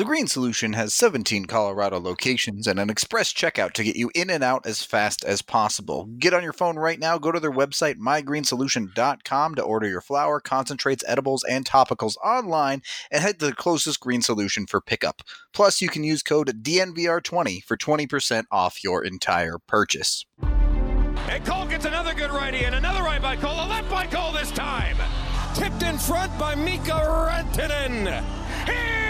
The Green Solution has 17 Colorado locations and an express checkout to get you in and out as fast as possible. Get on your phone right now, go to their website, mygreensolution.com, to order your flour, concentrates, edibles, and topicals online, and head to the closest Green Solution for pickup. Plus, you can use code DNVR20 for 20% off your entire purchase. And Cole gets another good righty and another right by Cole, a left by Cole this time. Tipped in front by Mikko Rantanen. He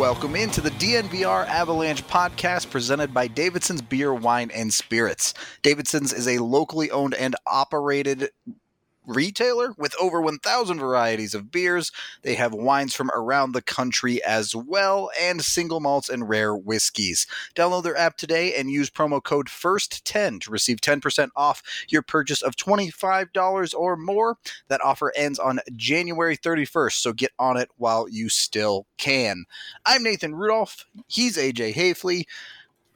Welcome into the DNVR Avalanche podcast presented by Davidson's Beer, Wine, and Spirits. Davidson's is a locally owned and operated retailer with over 1,000 varieties of beers. They have wines from around the country as well, and single malts and rare whiskeys. Download their app today and use promo code FIRST10 to receive 10% off your purchase of $25 or more. That offer ends on January 31st, so get on it while you still can. I'm Nathan Rudolph. He's AJ Haefele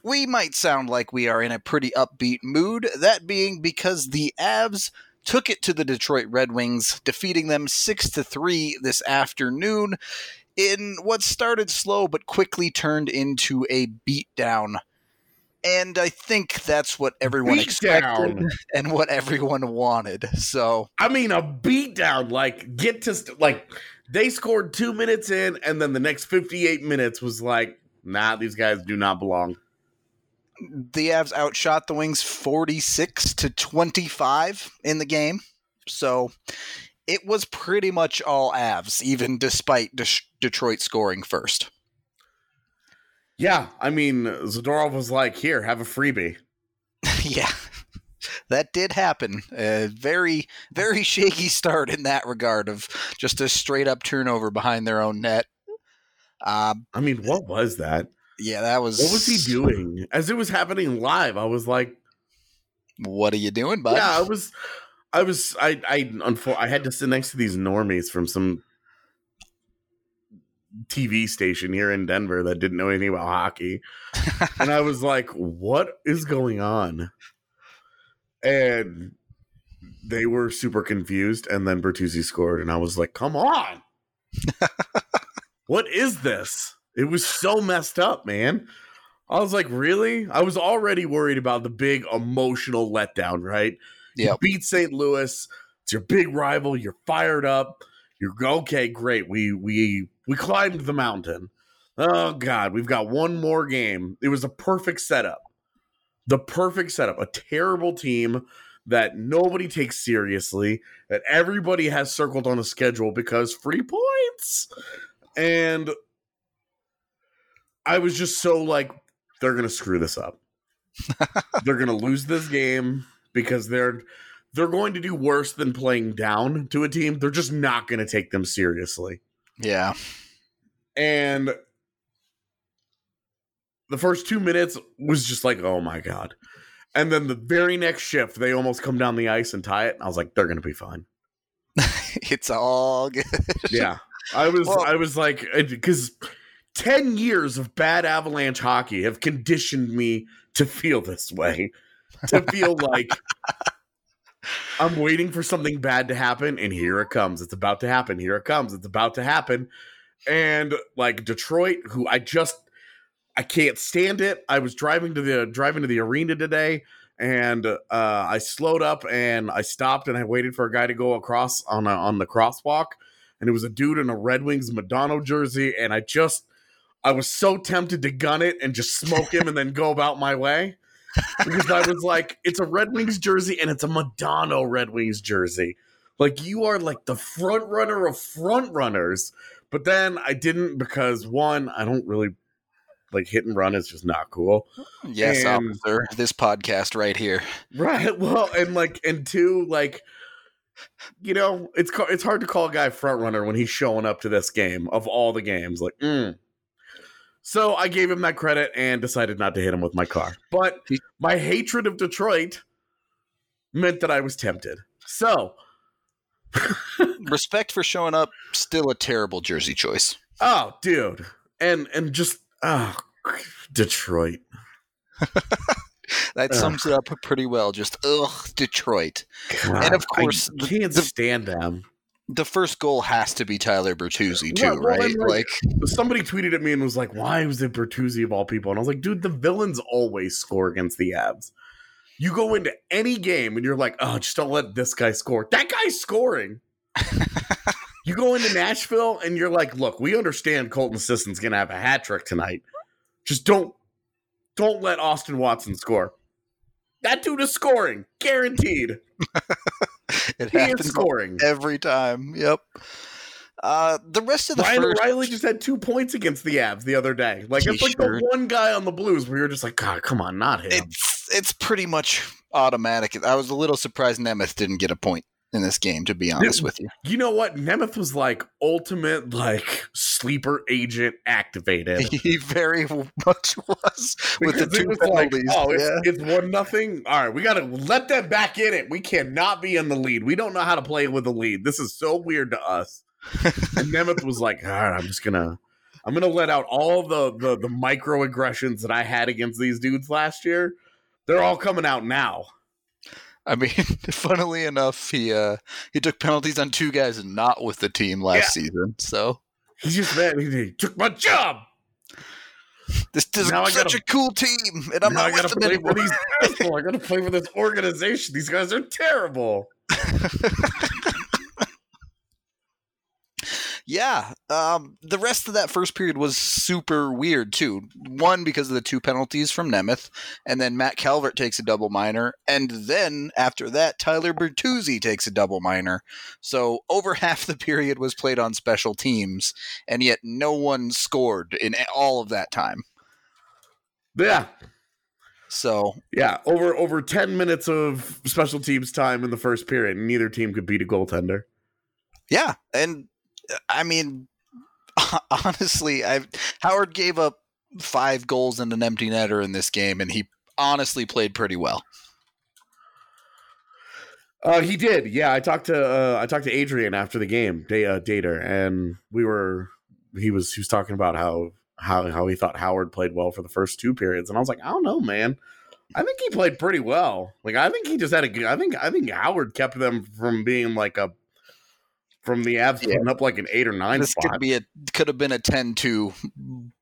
we might sound like we are in a pretty upbeat mood, that being because the Avs took it to the Detroit Red Wings, defeating them 6 to 3 this afternoon in what started slow but quickly turned into a beatdown. And I think that's what everyone Beatdown. expected and what everyone wanted. So, I mean, a beatdown. Like, get to st- like they scored two minutes in, and then the next fifty-eight minutes was like, nah, these guys do not belong. The Avs outshot the Wings 46 to 25 in the game. So, it was pretty much all Avs, even despite De- Detroit scoring first. Yeah, I mean, Zadorov was like, "Here, have a freebie." yeah, that did happen. A very, very shaky start in that regard of just a straight up turnover behind their own net. Um, I mean, what was that? Yeah, that was. What was he doing? As it was happening live, I was like, What are you doing, bud? "Yeah, I was, I was, I, I, unfor- I had to sit next to these normies from some." TV station here in Denver that didn't know anything about hockey. and I was like, what is going on? And they were super confused. And then Bertuzzi scored. And I was like, come on. what is this? It was so messed up, man. I was like, really? I was already worried about the big emotional letdown, right? You beat St. Louis. It's your big rival. You're fired up. You're okay, great. We we we climbed the mountain. Oh God, we've got one more game. It was a perfect setup. The perfect setup. A terrible team that nobody takes seriously, that everybody has circled on a schedule because free points. And I was just so like, they're gonna screw this up. they're gonna lose this game because they're they're going to do worse than playing down to a team. They're just not going to take them seriously. Yeah. And the first two minutes was just like, oh my God. And then the very next shift, they almost come down the ice and tie it. I was like, they're going to be fine. it's all good. Yeah. I was, Well- I was like, because 10 years of bad Avalanche hockey have conditioned me to feel this way. To feel like I'm waiting for something bad to happen, and here it comes. It's about to happen. Here it comes. It's about to happen. And like Detroit, who I just I can't stand it. I was driving to the driving to the arena today, and uh, I slowed up and I stopped and I waited for a guy to go across on a, on the crosswalk, and it was a dude in a Red Wings Madonna jersey, and I just I was so tempted to gun it and just smoke him and then go about my way because I was like, it's a Red Wings jersey and it's a Madonna Red Wings jersey. Like you are like the front runner of front runners. But then I didn't because one, I don't really Like hit and run is just not cool. Yes, And- officer. This podcast right here. Right. Well, and like, and two, like, you know, it's it's hard to call a guy front runner when he's showing up to this game of all the games. Like, mm. So I gave him that credit and decided not to hit him with my car. But my hatred of Detroit meant that I was tempted. So, Respect for showing up. Still a terrible jersey choice. oh, dude, and and just oh, Detroit. That Ugh. sums it up pretty well. Just ugh, Detroit. God, of course, I can't the- stand them. The first goal has to be Tyler Bertuzzi too, Well, well, right? Like, like, somebody tweeted at me and was like, "Why was it Bertuzzi of all people?" And I was like, "Dude, the villains always score against the Avs. You go into any game and you're like, oh, just don't let this guy score. That guy's scoring." you go into Nashville and you're like, "Look, we understand Colton Sissons gonna have a hat trick tonight. Just don't, don't let Austin Watson score. That dude is scoring, it. He is happens scoring." every time. Yep. Uh, the rest of the Ryan first, O'Reilly just had two points against the Avs the other day. Like He it's like the one guy on the Blues where you're just like, God, come on, not him. it's it's pretty much automatic. I was a little surprised Nemeth didn't get a point in this game, to be honest with you. you know what? Nemeth was like ultimate like sleeper agent activated. He very much was with the Because it two was like, penalties. oh, it's, it's one nothing. All right, we got to let them back in it. We cannot be in the lead. We don't know how to play with the lead. This is so weird to us. and Nemeth was like, all right, I'm just gonna, I'm gonna let out all the the the microaggressions that I had against these dudes last year. They're all coming out now. I mean, funnily enough, he uh he took penalties on two guys and not with the team last season. So He's just mad. He, took my job. this is Now such gotta- a cool team, and I'm I not gotta with them play anymore. these. I gotta play for this organization. These guys are terrible. Yeah, um, the rest of that first period was super weird too. One because of the two penalties from Nemeth, and then Matt Calvert takes a double minor, and then after that, Tyler Bertuzzi takes a double minor. So over half the period was played on special teams, and yet no one scored in all of that time. Yeah, So yeah. Over over ten minutes of special teams time in the first period, and neither team could beat a goaltender. yeah, and I mean, honestly, I Howard gave up five goals and an empty netter in this game, and he honestly played pretty well. Uh, he did. Yeah, I talked to uh, I talked to Adrian after the game, day uh, Dater, and we were he was he was talking about how how how he thought Howard played well for the first two periods, and I was like, I don't know, man. I think he played pretty well. Like I think he just had a good. I think I think Howard kept them from being like a from the Avs Yeah. putting up like an eight or nine this spot. could be a could have been a 10-2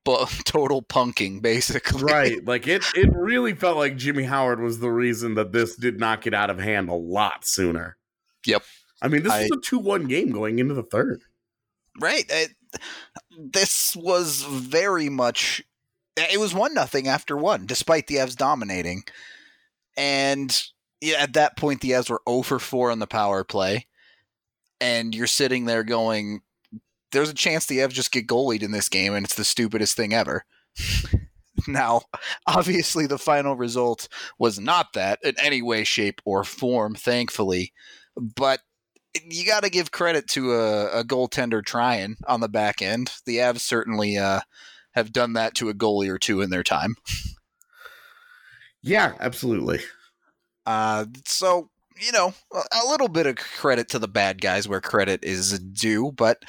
bu- total punking basically right. Like it it really felt like Jimmy Howard was the reason that this did not get out of hand a lot sooner. Yep. I mean, this I- was a two one game going into the third. right this was very much it was one nothing after one despite the Avs dominating and yeah, at that point the Avs were 0 for 4 on the power play and you're sitting there going there's a chance the Avs just get goalied in this game and it's the stupidest thing ever now obviously the final result was not that in any way shape or form thankfully but you got to give credit to a, a goaltender trying on the back end. The Avs certainly uh, have done that to a goalie or two in their time. Yeah, absolutely. Uh, so you know, a, little bit of credit to the bad guys where credit is due, but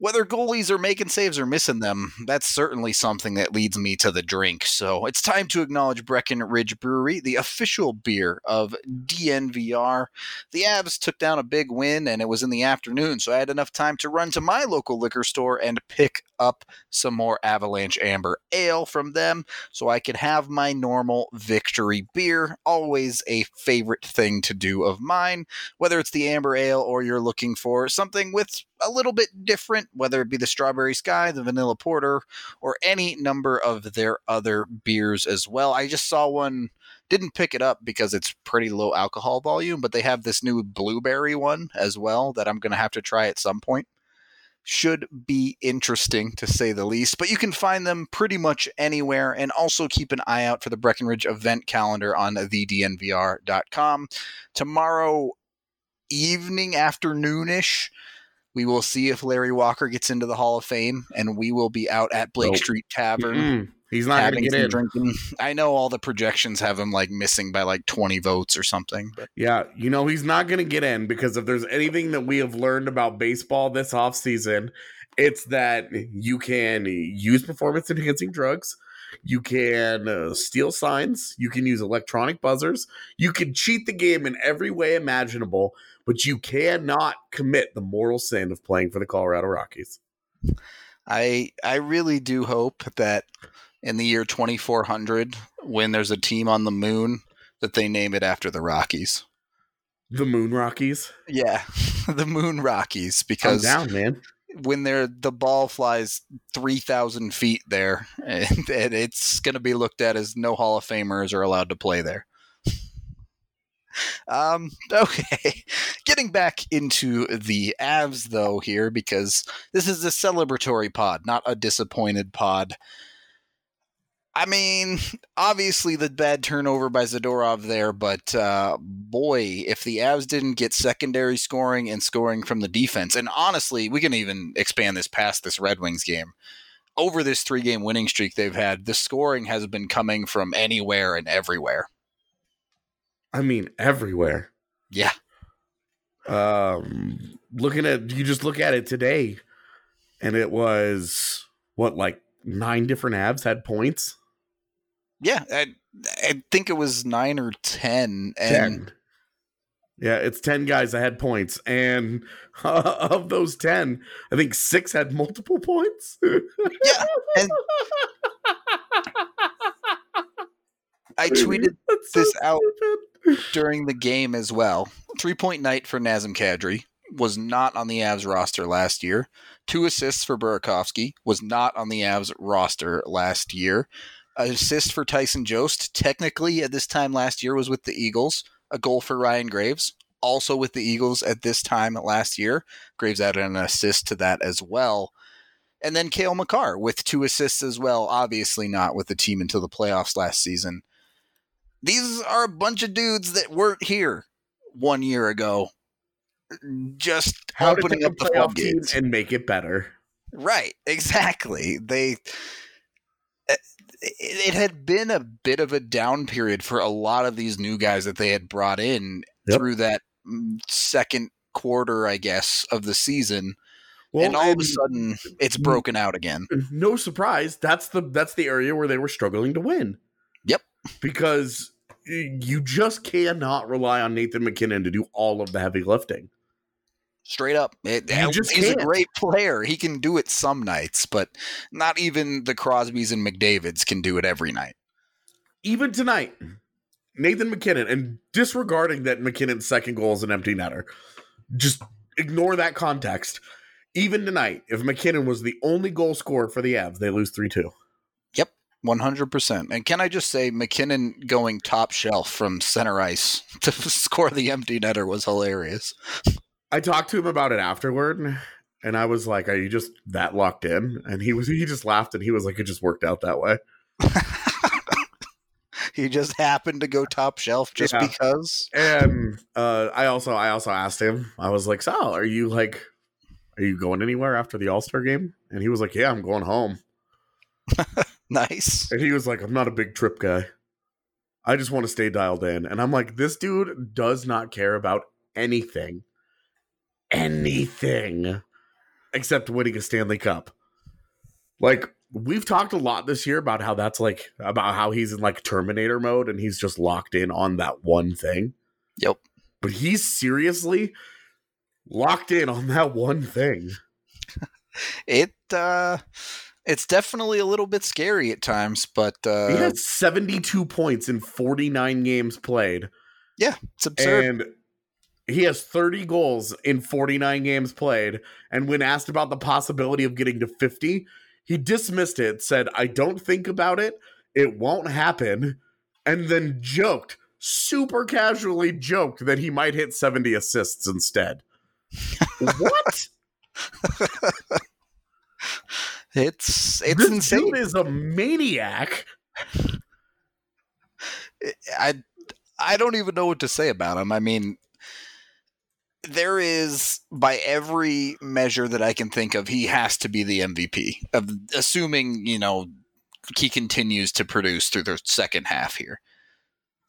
whether goalies are making saves or missing them, that's certainly something that leads me to the drink. So it's time to acknowledge Breckenridge Brewery, the official beer of DNVR. The Avs took down a big win, and it was in the afternoon, so I had enough time to run to my local liquor store and pick up some more Avalanche Amber Ale from them so I could have my normal victory beer. Always a favorite thing to do of mine, whether it's the Amber Ale or you're looking for something with a little bit different, whether it be the Strawberry Sky, the Vanilla Porter, or any number of their other beers as well. I just saw one. Didn't pick it up because it's pretty low alcohol volume, but they have this new blueberry one as well that I'm going to have to try at some point. should be interesting to say the least. But you can find them pretty much anywhere and also keep an eye out for the Breckenridge event calendar on thednvr.com. Tomorrow evening, afternoonish, we will see if Larry Walker gets into the Hall of Fame and we will be out at Blake Nope. Street Tavern. Mm-mm. He's not going to get in. drinking. I know all the projections have him like missing by like 20 votes or something, but Yeah, you know, he's not going to get in because if there's anything that we have learned about baseball this off season, it's that you can use performance enhancing drugs, you can uh, steal signs, you can use electronic buzzers, you can cheat the game in every way imaginable, but you cannot commit the moral sin of playing for the Colorado Rockies. I I really do hope that in the year 2400 when there's a team on the moon that they name it after the Rockies. The Moon Rockies. Yeah, the Moon Rockies I'm because down, man. when they're the ball flies 3000 feet there and, and it's going to be looked at as no hall of famers are allowed to play there um okay getting back into the avs though here because this is a celebratory pod not a disappointed pod I mean, obviously the bad turnover by Zadorov there, but uh, boy, if the Avs didn't get secondary scoring and scoring from the defense, and honestly, we can even expand this past this Red Wings game. Over this three game winning streak they've had, the scoring has been coming from anywhere and everywhere. I mean, everywhere. Yeah. um looking at you just look at it today and it was what like nine different Avs had points Yeah. I, I think it was nine or 10. And 10 yeah it's 10 guys that had points and of those 10 i think six had multiple points Yeah, and- I tweeted so this out stupid. During the game as well. Three point night for Nazem Kadri was not on the Avs roster last year. Two assists for Burakovsky was not on the Avs roster last year. An assist for Tyson Jost, technically at this time last year, was with the Eagles. A goal for Ryan Graves, also with the Eagles at this time last year. Graves added an assist to that as well. And then Cale Makar with two assists as well, obviously not with the team until the playoffs last season. These are a bunch of dudes that weren't here one year ago, just How opening up the floodgates. and make it better Right, exactly. They it, it had been a bit of a down period for a lot of these new guys that they had brought in Yep. through that mm, second quarter, I guess, of the season. well and all of a sudden, it's broken out again. no surprise that's the that's the area where they were struggling to win because you just cannot rely on Nathan MacKinnon to do all of the heavy lifting. Straight up, it, he's can't. a great player. He can do it some nights, but not even the Crosbys and McDavid's can do it every night. Even tonight, Nathan MacKinnon, and disregarding that MacKinnon's second goal is an empty netter, just ignore that context. Even tonight, if MacKinnon was the only goal scorer for the Avs, they lose three two. 100%. And can I just say, MacKinnon going top shelf from center ice to score the empty netter was hilarious. I talked to him about it afterward, and I was like, Are you just that locked in? And he was, he just laughed and he was like, It just worked out that way. he just happened to go top shelf just yeah. because. And uh, I also, I also asked him, I was like, Sal, are you like, are you going anywhere after the All Star game? And he was like, Yeah, I'm going home. Nice. And he was like, "I'm not a big trip guy. I just want to stay dialed in." And I'm like, "This dude does not care about anything, anything, except winning a Stanley Cup." Like we've talked a lot this year about how that's like about how he's in like Terminator mode and he's just locked in on that one thing. Yep. But he's seriously locked in on that one thing. It uh it's definitely a little bit scary at times, but uh he had 72 points in 49 games played. Yeah, it's absurd. And he has 30 goals in 49 games played. And when asked about the possibility of getting to 50, he dismissed it, said, I don't think about it. It won't happen. And then joked, super casually joked that he might hit 70 assists instead. what? it's it's this insane. dude is a maniac. I I don't even know what to say about him. I mean, there is by every measure that I can think of, he has to be the MVP. Of assuming you know he continues to produce through the second half here,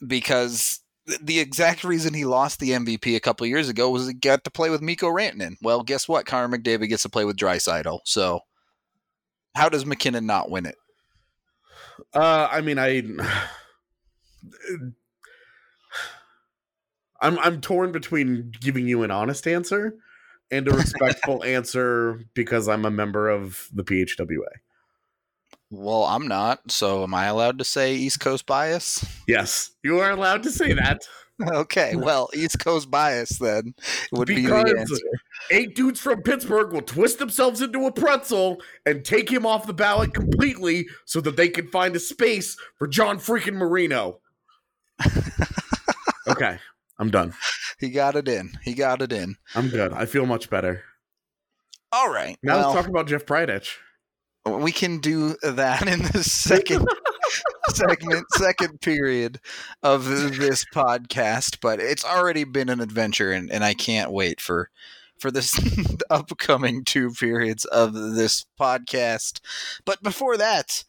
because the exact reason he lost the MVP a couple years ago was he got to play with Mikko Rantanen. Well, guess what? Connor McDavid gets to play with Draisaitl. So, how does MacKinnon not win it? Uh, I mean, I, I'm I'm torn between giving you an honest answer and a respectful answer because I'm a member of the PHWA. Well, I'm not. So, am I allowed to say East Coast bias? Yes, you are allowed to say that Okay, well, East Coast bias then would be the answer. Eight dudes from Pittsburgh will twist themselves into a pretzel and take him off the ballot completely so that they can find a space for John freaking Marino. okay, I'm done. He got it in. He got it in. I'm good. I feel much better. All right. Now well, let's talk about Jeff Bridich. we can do that in the second segment, second period of this podcast. But it's already been an adventure, and, and I can't wait for for this upcoming two periods of this podcast. But before that.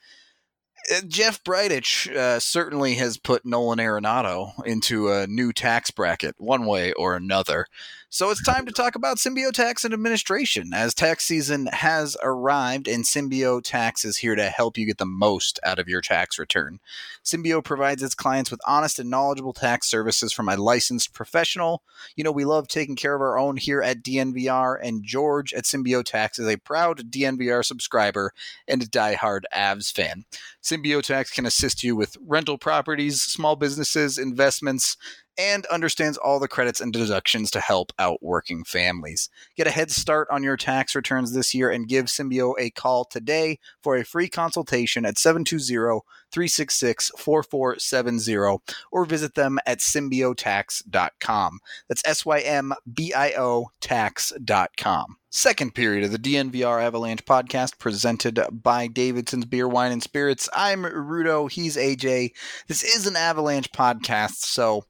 uh, Jeff Bridich uh, certainly has put Nolan Arenado into a new tax bracket, one way or another. So it's time to talk about Symbio Tax and Administration, as tax season has arrived, and Symbio Tax is here to help you get the most out of your tax return. Symbio provides its clients with honest and knowledgeable tax services from a licensed professional. You know, we love taking care of our own here at DNVR, and George at Symbio Tax is a proud DNVR subscriber and a diehard Avs fan. Symbiotax can assist you with rental properties, small businesses, investments, and understands all the credits and deductions to help out working families. Get a head start on your tax returns this year and give Symbio a call today for a free consultation at 720 366 4470 or visit them at symbiotax.com. That's S Y M B I O tax.com. Second period of the DNVR Avalanche podcast presented by Davidson's Beer, Wine, and Spirits. I'm Rudo. He's AJ. This is an Avalanche podcast, so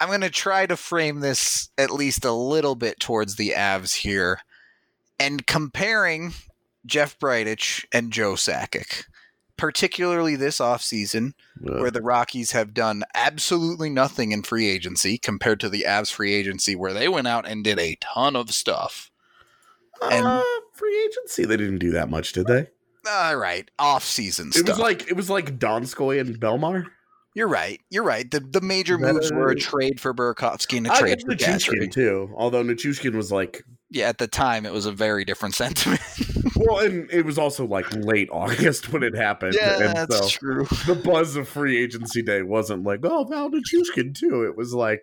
I'm going to try to frame this at least a little bit towards the Avs here and comparing Jeff Bridich and Joe Sakic, particularly this offseason where the Rockies have done absolutely nothing in free agency compared to the Avs free agency where they went out and did a ton of stuff. and- uh, free agency. They didn't do that much, did they? All right, off-season It stuff. was like it was like Donskoy and Bellemare. You're right. You're right. The the major That moves were a trade for Burakovsky and a I trade for Nichushkin too. Although Nichushkin was like, Yeah, at the time it was a very different sentiment. well, and it was also like late August when it happened. yeah, and that's so true. the buzz of free agency day wasn't like, oh, Val Nichushkin too. It was like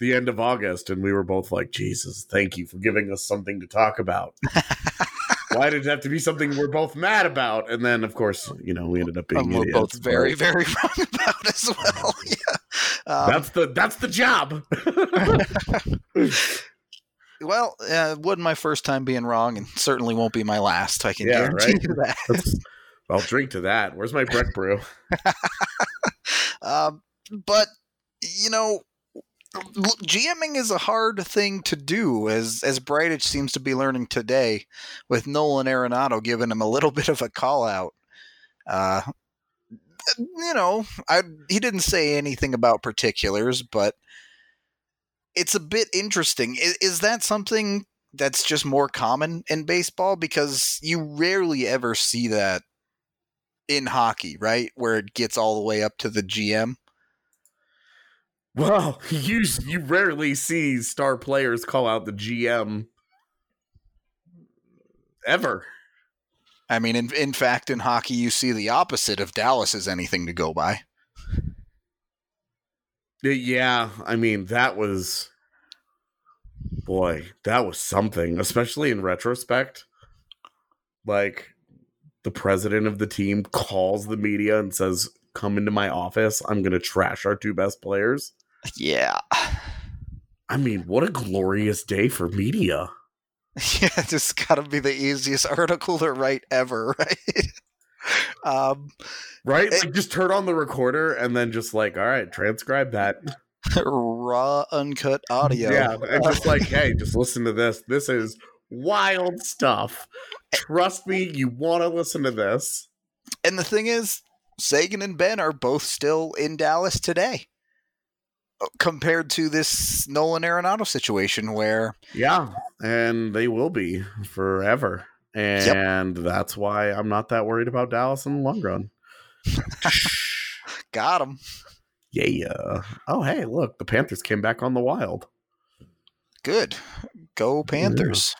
the end of August, and we were both like, Jesus, thank you for giving us something to talk about. Why did it have to be something we're both mad about? And then, of course, you know, we ended up being we're both very, very wrong about as well. Yeah. Um, That's the that's the job. well, uh, wasn't my first time being wrong, and certainly won't be my last. I can Yeah, guarantee right? you that. That's- I'll drink to that. Where's my Breck brew? Um, but you know, GMing is a hard thing to do, as as Bridich seems to be learning today, with Nolan Arenado giving him a little bit of a call out. Uh, you know, I he didn't say anything about particulars, but it's a bit interesting. Is, is that something that's just more common in baseball? Because you rarely ever see that in hockey, right? Where it gets all the way up to the GM. Well, you you rarely see star players call out the GM ever. I mean, in in fact, in hockey, you see the opposite if Dallas is anything to go by. Yeah, I mean that was boy, that was something, especially in retrospect. Like the president of the team calls the media and says, "Come into my office. I'm going to trash our two best players." Yeah, I mean, what a glorious day for media. Yeah, just gotta be the easiest article to write ever, right? um, Right? It- like just turn on the recorder and then just like, all right, transcribe that. raw, uncut audio. Yeah. And just like, hey, just listen to this. This is wild stuff. Trust me, you want to listen to this. And the thing is, Seguin and Benn are both still in Dallas today. uh, Compared to this Nolan Arenado situation where Yeah. And they will be forever. And that's why I'm not that worried about Dallas in the long run. got him. Yeah. Oh, hey, look, the Panthers came back on the wild. Good. Go Panthers.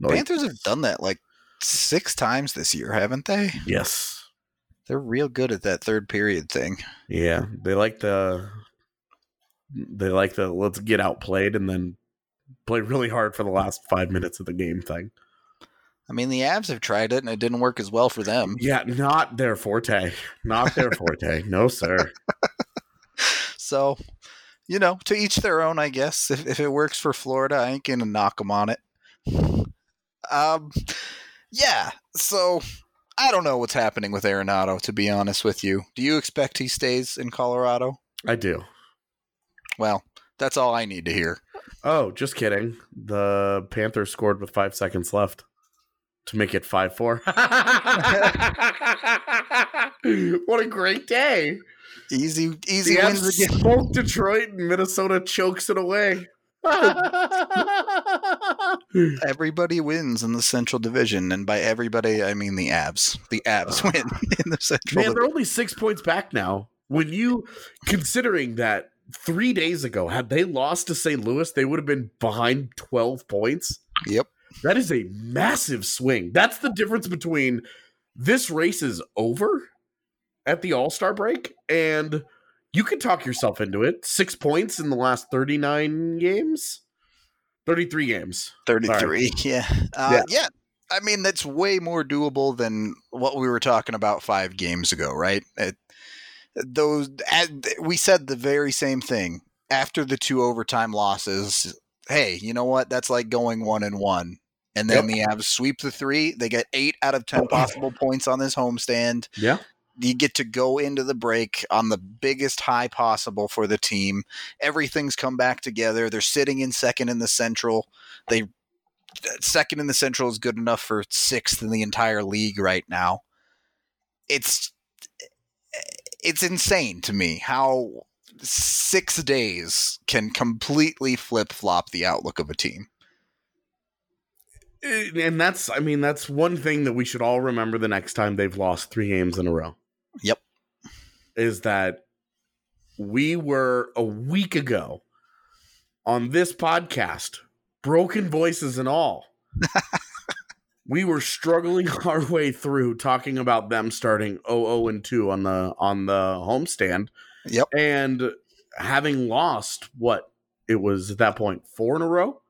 Like, Panthers have done that like six times this year, haven't they? Yes. They're real good at that third period thing. Yeah. They like the they like the let's get outplayed and then play really hard for the last five minutes of the game thing. I mean, the Avs have tried it and it didn't work as well for them. Yeah, not their forte. Not their forte. No, sir. So, you know, to each their own, I guess. If, if it works for Florida, I ain't gonna knock them on it. Um, yeah. So, I don't know what's happening with Arenado. To be honest with you, do you expect he stays in Colorado? I do. Well, that's all I need to hear. Oh, just kidding. The Panthers scored with five seconds left to make it 5 4. what a great day. Easy, easy wins Avs again. smoke Detroit and Minnesota chokes it away. Everybody wins in the Central Division, and by everybody, I mean the Avs. The Avs win in the Central. Man, Division. they're only six points back now. When you considering that three days ago, had they lost to St. Louis, they would have been behind 12 points. Yep. That is a massive swing. That's the difference between this race is over at the All Star break and you can talk yourself into it. Six points in the last 39 games, 33 games. 33 yeah. Uh, yeah i mean that's way more doable than what we were talking about five games ago right it, those we said the very same thing after the two overtime losses hey you know what that's like going one and one and then the Avs sweep the three. They get eight out of ten possible points on this homestand. Yeah. You get to go into the break on the biggest high possible for the team. Everything's come back together. They're sitting in second in the Central. They second in the Central is good enough for sixth in the entire league right now. It's it's insane to me how six days can completely flip flop the outlook of a team. Eh, And that's, I mean, that's one thing that we should all remember the next time they've lost three games in a row. Yep. Is that we were a week ago on this podcast, broken voices and all. we were struggling our way through talking about them starting 0 and 2 on the on the homestand Yep. and having lost what it was at that point four in a row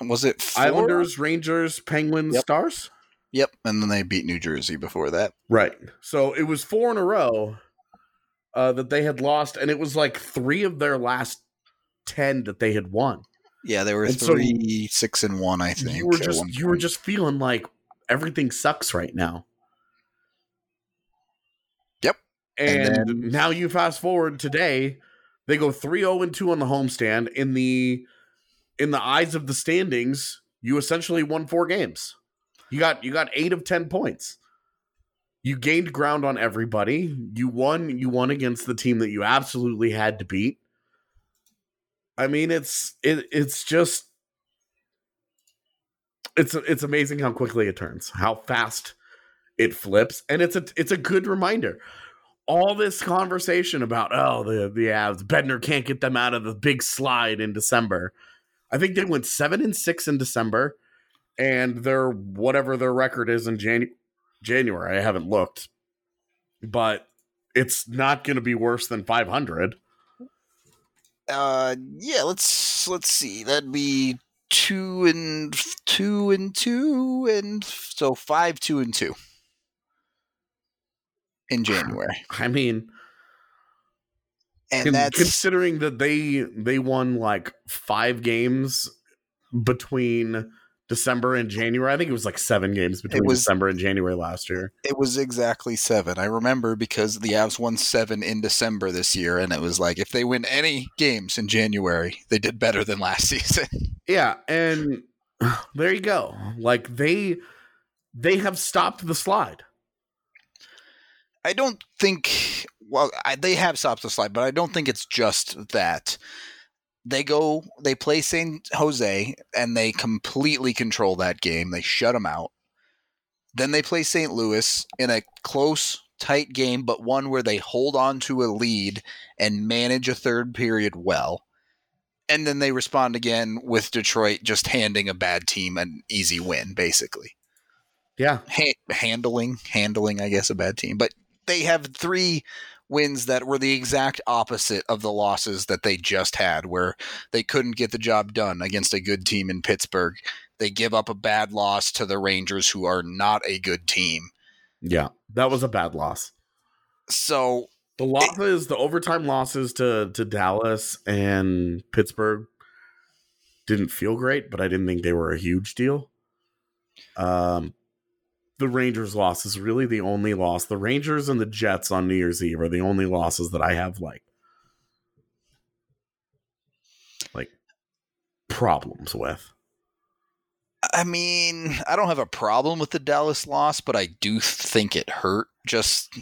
Was it four? Islanders, Rangers, Penguins, Yep. Stars. Yep, and then they beat New Jersey before that. Right. So it was four in a row uh, that they had lost, and it was like three of their last ten that they had won. Yeah, they were And so three, six, and one. I think You were just you were just feeling like everything sucks right now. Yep. And, And then- now you fast forward today, they go 3-0 and 2 on the homestand. In the in the eyes of the standings, you essentially won four games. You got you got 8 of 10 points. You gained ground on everybody. You won you won against the team that you absolutely had to beat. I mean, it's it, it's just it's it's amazing how quickly it turns, how fast it flips, and it's a it's a good reminder. All this conversation about oh the the Avs Bednar can't get them out of the big slide in December. I think they went seven and six in December, and their whatever their record is in Janu- January. I haven't looked, but it's not going to be worse than five hundred. Uh, yeah. Let's let's see. That'd be two and two and two, and so five, two and two in January, I mean, and Con- that's considering that they they won like five games between December and January. I think it was like seven games between was- December and January last year. It was exactly seven. I remember because the Avs won seven in December this year, and it was like if they win any games in January, they did better than last season. Yeah, and there you go. Like they they have stopped the slide. I don't think. Well, I, they have stopped the slide, but I don't think it's just that. They go, they play San Jose, and they completely control that game. They shut them out. Then they play St. Louis in a close, tight game, but one where they hold on to a lead and manage a third period well. And then they respond again with Detroit just handing a bad team an easy win, basically Yeah. ha- handling, handling, I guess, a bad team. But they have three wins that were the exact opposite of the losses that they just had, where they couldn't get the job done against a good team in Pittsburgh. They give up a bad loss to the Rangers, who are not a good team. Yeah. That was a bad loss. So The losses, the overtime losses to to Dallas and Pittsburgh didn't feel great, but I didn't think they were a huge deal. Um the Rangers loss is really the only loss. The Rangers and the Jets on New Year's Eve are the only losses that I have like like problems with. I mean, I don't have a problem with the Dallas loss, but I do think it hurt. Just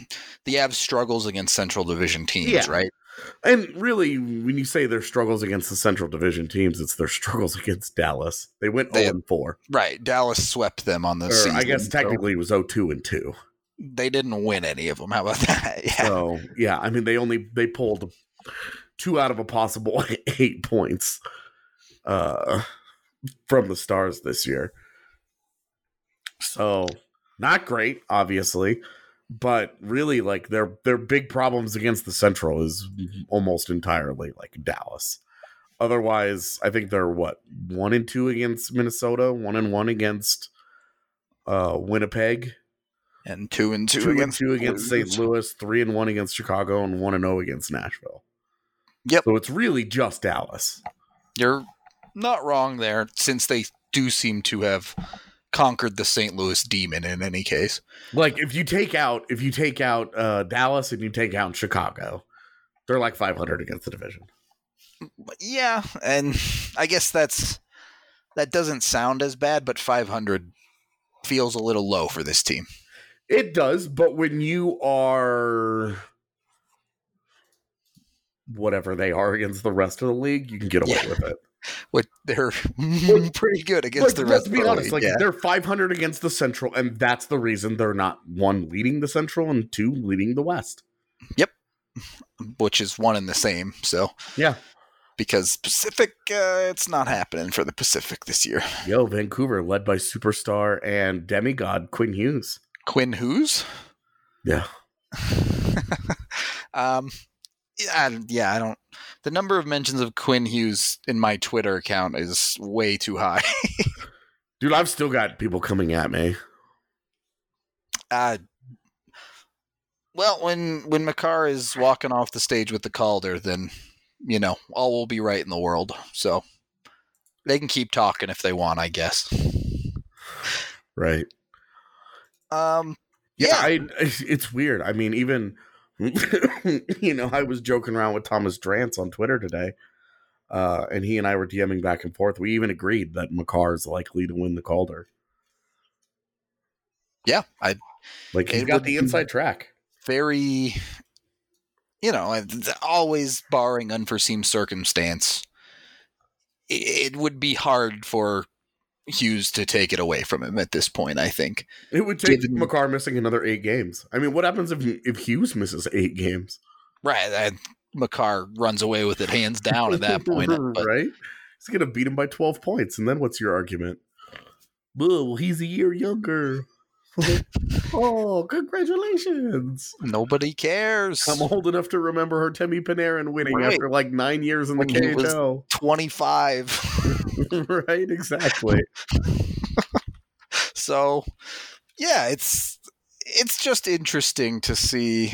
the Avs struggles against Central Division teams, Yeah. right? And really, when you say their struggles against the Central Division teams, it's their struggles against Dallas. They went They- 0 and 4. Right. Dallas swept them on the Or season. I guess so- technically it was 0 2 and 2. they didn't win any of them. How about that? Yeah. So yeah, I mean they only they pulled two out of a possible eight points uh from the stars this year. So not great, obviously, but really like their their big problems against the Central is almost entirely like Dallas. Otherwise, I think they're what one and two against Minnesota, one and one against uh Winnipeg, and two and two, two, against and two against St. Louis, three and one against Chicago, and one and zero against Nashville. Yep. So it's really just Dallas. You're not wrong there, since they do seem to have conquered the St. Louis demon in any case. Like if you take out if you take out uh, Dallas and you take out Chicago, they're like 500 against the division. Yeah, and I guess that's that doesn't sound as bad, but 500 feels a little low for this team. It does, but when you are whatever they are against the rest of the league, you can get away Yeah. with it. What they're pretty good against Like, the let's rest be of the honest, league, like yeah. they're 500 against the Central, and that's the reason they're not one leading the Central and two leading the West. Yep, which is one and the same. So Yeah. because Pacific, uh, it's not happening for the Pacific this year. Yo, Vancouver, led by superstar and demigod Quinn Hughes. Quinn Hughes. Yeah. um, I- yeah, I don't. The number of mentions of Quinn Hughes in my Twitter account is way too high. Dude, I've still got people coming at me. uh, well, when when Makar is walking off the stage with the Calder, then you know all will be right in the world. So they can keep talking if they want, I guess. Right. Um, Yeah, Yeah. I, it's weird. I mean, even you know, I was joking around with Thomas Drance on Twitter today, uh, and he and I were DMing back and forth. We even agreed that Makar is likely to win the Calder. yeah, I Like he's got the inside track. very, you know, always barring unforeseen circumstance, it would be hard for Hughes to take it away from him at this point. I think. It would take Given- Makar missing another eight games. I mean, what happens if if Hughes misses eight games? Right, and Makar runs away with it hands down at that point. But right? He's gonna beat him by twelve points, and then what's your argument? Well, he's a year younger. Oh, congratulations! nobody cares. I'm old enough to remember her Temi Panarin winning Right. after like nine years in the When he was- KHL. Twenty-five. right? Exactly. so, yeah, it's it's just interesting to see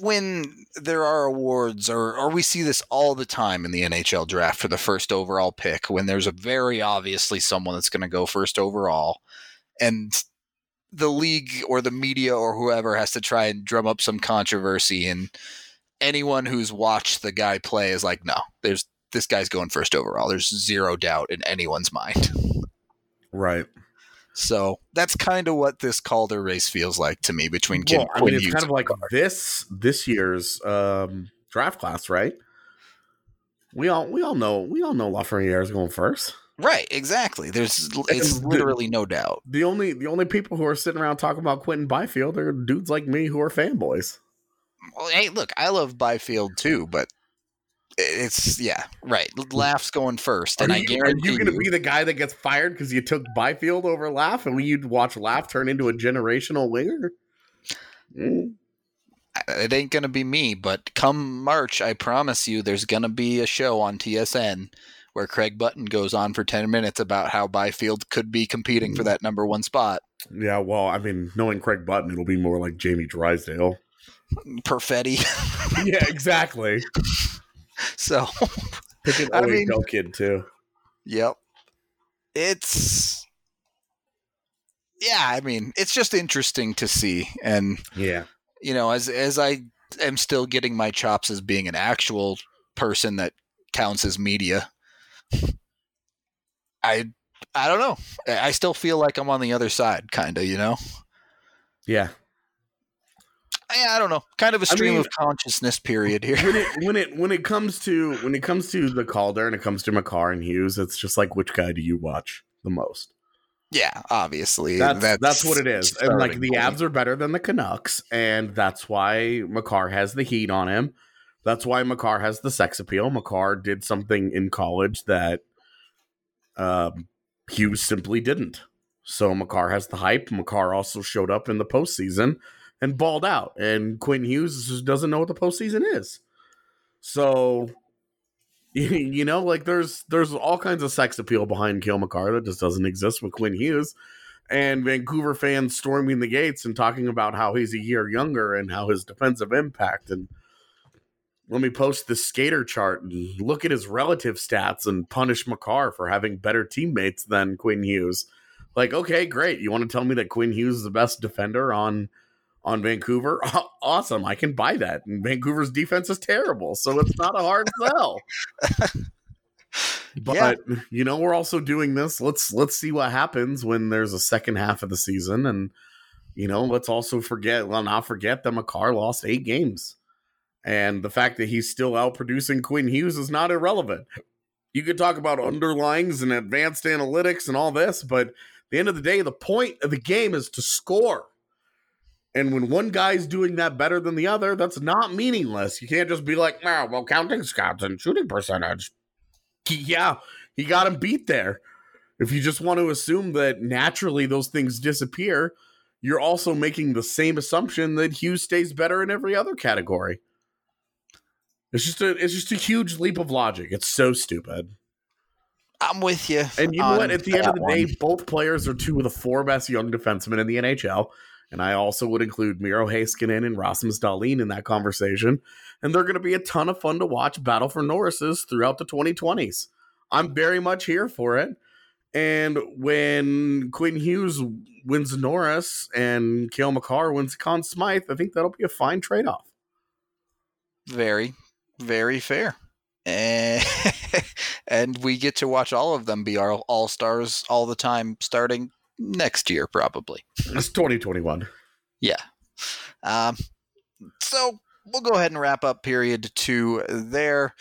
when there are awards or or we see this all the time in the NHL draft for the first overall pick when there's a very obviously someone that's going to go first overall and the league or the media or whoever has to try and drum up some controversy and anyone who's watched the guy play is like no there's this guy's going first overall there's zero doubt in anyone's mind Right. so that's kind of what this Calder race feels like to me between Kim Well, I mean, it's kind of like this this year's um, draft class, right? We all we all know we all know Lafreniere is going first. Right, exactly. There's it's literally no doubt. The only the only people who are sitting around talking about Quinton Byfield are dudes like me who are fanboys. Well, hey, look, I love Byfield too, but it's yeah, right. Laf's going first, and I you, are guarantee you going to be the guy that gets fired because you took Byfield over Laf, and you'd watch Laf turn into a generational winger? Mm. it ain't gonna be me. But come March, I promise you, there's gonna be a show on TSN where Craig Button goes on for ten minutes about how Byfield could be competing for mm. that number one spot. Yeah, well, I mean, knowing Craig Button, it'll be more like Jamie Drysdale. Perfetti. yeah, exactly. so, Pick an I mean- kid too. yep, it's. Yeah, I mean, it's just interesting to see, and Yeah. you know, as as I am still getting my chops as being an actual person that counts as media, I I don't know. I I still feel like I'm on the other side, kind of. You know, Yeah. I, I don't know. Kind of a stream mean- of consciousness period here. when it when it when it comes to when it comes to the Calder and it comes to Makar and Hughes, it's just like which guy do you watch the most? yeah, obviously, That's that's, what it is. And like the point. Avs are better than the Canucks, and that's why Makar has the heat on him. That's why Makar has the sex appeal. Makar did something in college that um, Hughes simply didn't. So Makar has the hype. Makar also showed up in the postseason and balled out. And Quinn Hughes doesn't know what the postseason is. So you know, like there's there's all kinds of sex appeal behind Cale Makar that just doesn't exist with Quinn Hughes. And Vancouver fans storming the gates and talking about how he's a year younger and how his defensive impact and let me post the skater chart and look at his relative stats and punish Makar for having better teammates than Quinn Hughes. Like, okay, great. You want to tell me that Quinn Hughes is the best defender on on Vancouver? awesome. I can buy that. And Vancouver's defense is terrible, so it's not a hard sell. But you know, we're also doing this. Let's let's see what happens when there's a second half of the season, and you know, let's also forget. Well, not forget that Makar lost eight games, and the fact that he's still out producing Quinn Hughes is not irrelevant. You could talk about underlings and advanced analytics and all this, but at the end of the day, the point of the game is to score. And when one guy's doing that better than the other, that's not meaningless. You can't just be like, "Nah, well, counting scouts and shooting percentage." Yeah, he got him beat there. If you just want to assume that naturally those things disappear, you're also making the same assumption that Hughes stays better in every other category. It's just a it's just a huge leap of logic. It's so stupid. I'm with you. And you know what? At the end of the day, one. both players are two of the four best young defensemen in the NHL. And I also would include Miro Heiskanen and Rasmus Dahlin in that conversation. And they're going to be a ton of fun to watch battle for Norris's throughout the 2020s. I'm very much here for it. And when Quinn Hughes wins Norris and Cale Makar wins Conn Smythe, I think that'll be a fine trade off. very, very fair. And, and we get to watch all of them be our all stars all the time, starting next year, probably. It's 2021. Yeah. Um, so we'll go ahead and wrap up period two there.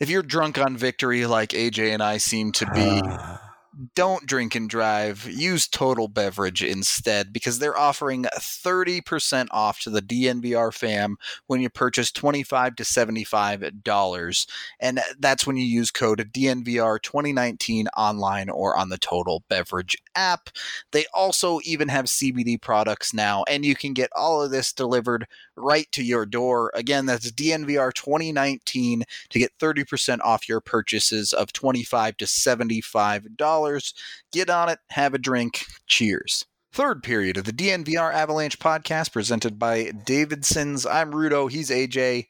If you're drunk on victory, like AJ and I seem to be, don't drink and drive. Use Total Beverage instead because they're offering 30% off to the DNVR fam when you purchase 25 to $75. And that's when you use code DNVR 2019 online or on the Total Beverage app. They also even have CBD products now, and you can get all of this delivered right to your door. Again, that's DNVR 2019 to get 30% off your purchases of 25 to $75. Get on it, have a drink. Cheers. third period of the DNVR Avalanche podcast presented by Davidson's. I'm Rudo. He's AJ.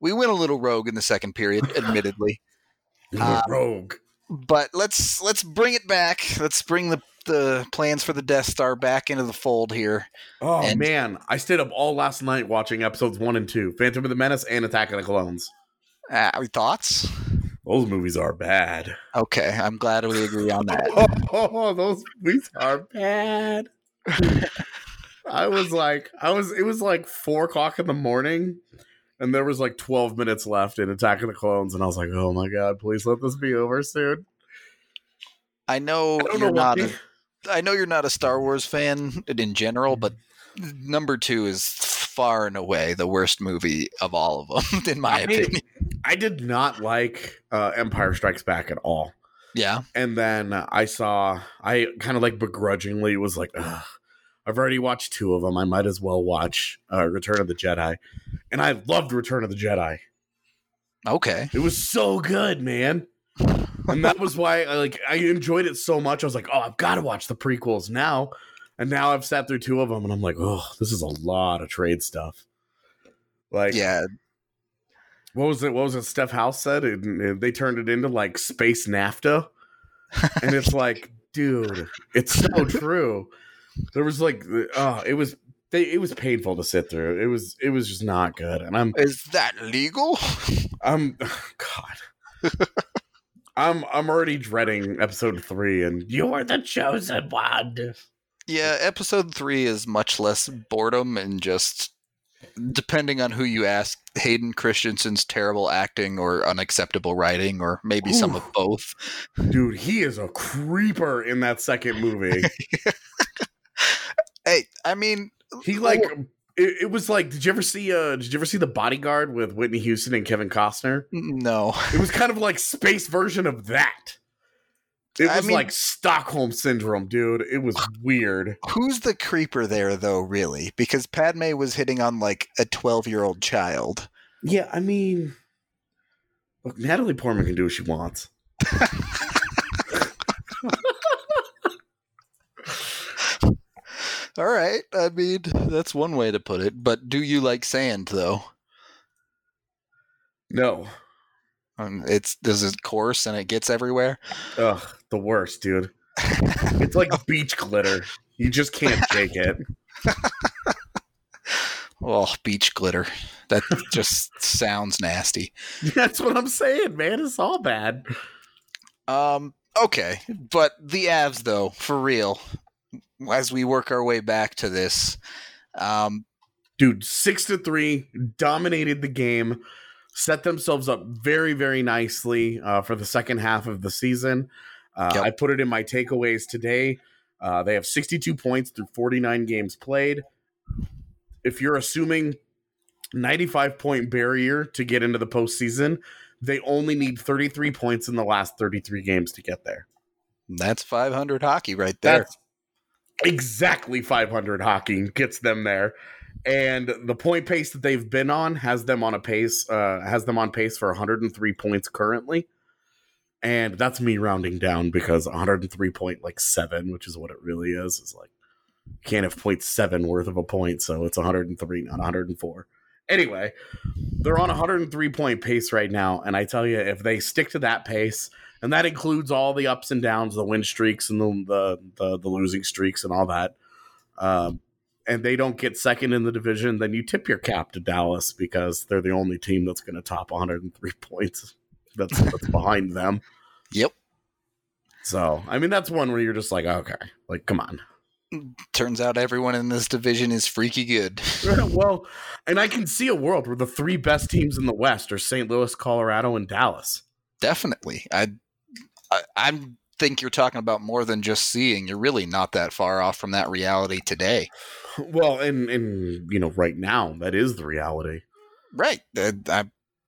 We went a little rogue in the second period, admittedly. Uh, rogue. But let's let's bring it back. Let's bring the the plans for the Death Star back into the fold here. Oh and- man, I stayed up all last night watching episodes one and two, Phantom of the Menace and Attack of the Clones. Uh, thoughts? Those movies are bad. Okay, I'm glad we agree on that. Oh, those movies are bad. I was like, I was. It was like four o'clock in the morning, and there was like twelve minutes left in Attack of the Clones, and I was like, oh my god, please let this be over soon. I know I you're know not. A, I know you're not a Star Wars fan in general, but number two is far and away the worst movie of all of them, in my I- opinion. I did not like uh, Empire Strikes Back at all. Yeah, And then I saw, I kind of like begrudgingly was like, Ugh, I've already watched two of them. I might as well watch uh, Return of the Jedi. And I loved Return of the Jedi. okay. It was so good, man. And that was why I like I enjoyed it so much. I was like, oh, I've got to watch the prequels now. And now I've sat through two of them, and I'm like, oh, this is a lot of trade stuff. Like, Yeah, what was it? What was it? Steph House said it, it- they turned it into like space NAFTA, and it's like, dude, it's so true. There was like, oh, it was they, it was painful to sit through. It was it was just not good, and I'm is that legal? I'm God. I'm I'm already dreading episode three, and you're the chosen one. Yeah, episode three is much less boredom and just depending on who you ask, Hayden Christensen's terrible acting or unacceptable writing, or maybe some of both. Dude, he is a creeper in that second movie. Hey, I mean, He like it, it was like, did you ever see uh did you ever see the bodyguard with Whitney Houston and Kevin Costner? no. It was kind of like space version of that. It I was mean- like Stockholm syndrome, dude. It was weird. Who's the creeper there, though, really? Because Padme was hitting on like a 12 year old child. Yeah, I mean look, Natalie Portman can do what she wants. All right. I mean, that's one way to put it. But do you like sand, though? No. Um, it's does it coarse and it gets everywhere? Ugh, the worst, dude. It's like beach glitter. You just can't shake it. Oh, beach glitter. That just sounds nasty. That's what I'm saying, man. It's all bad. Um, okay, but the Avs though, for real. As we work our way back to this, um, Dude, six to three, dominated the game, set themselves up very, very nicely uh, for the second half of the season. Uh, Yep. I put it in my takeaways today. Uh, they have 62 points through 49 games played. If you're assuming 95 point barrier to get into the postseason, they only need 33 points in the last 33 games to get there. that's 500 hockey right there. That's exactly 500 hockey gets them there. And the point pace that they've been on has them on a pace, uh, has them on pace for 103 points currently. And that's me rounding down because 103 point like seven, which is what it really is, is like can't have point seven worth of a point, so it's 103, not 104. Anyway, they're on a 103 point pace right now, and I tell you, if they stick to that pace, and that includes all the ups and downs, the win streaks and the the the, the losing streaks and all that. Um, and they don't get second in the division, then you tip your cap to Dallas because they're the only team that's going to top 103 points. That's that's behind them. Yep. So I mean, that's one where you're just like, okay, like come on. Turns out everyone in this division is freaky good. well, and I can see a world where the three best teams in the West are St. Louis, Colorado, and Dallas. Definitely. I, I I think you're talking about more than just seeing. You're really not that far off from that reality today. Well, and and you know, right now that is the reality. Right. Uh, I,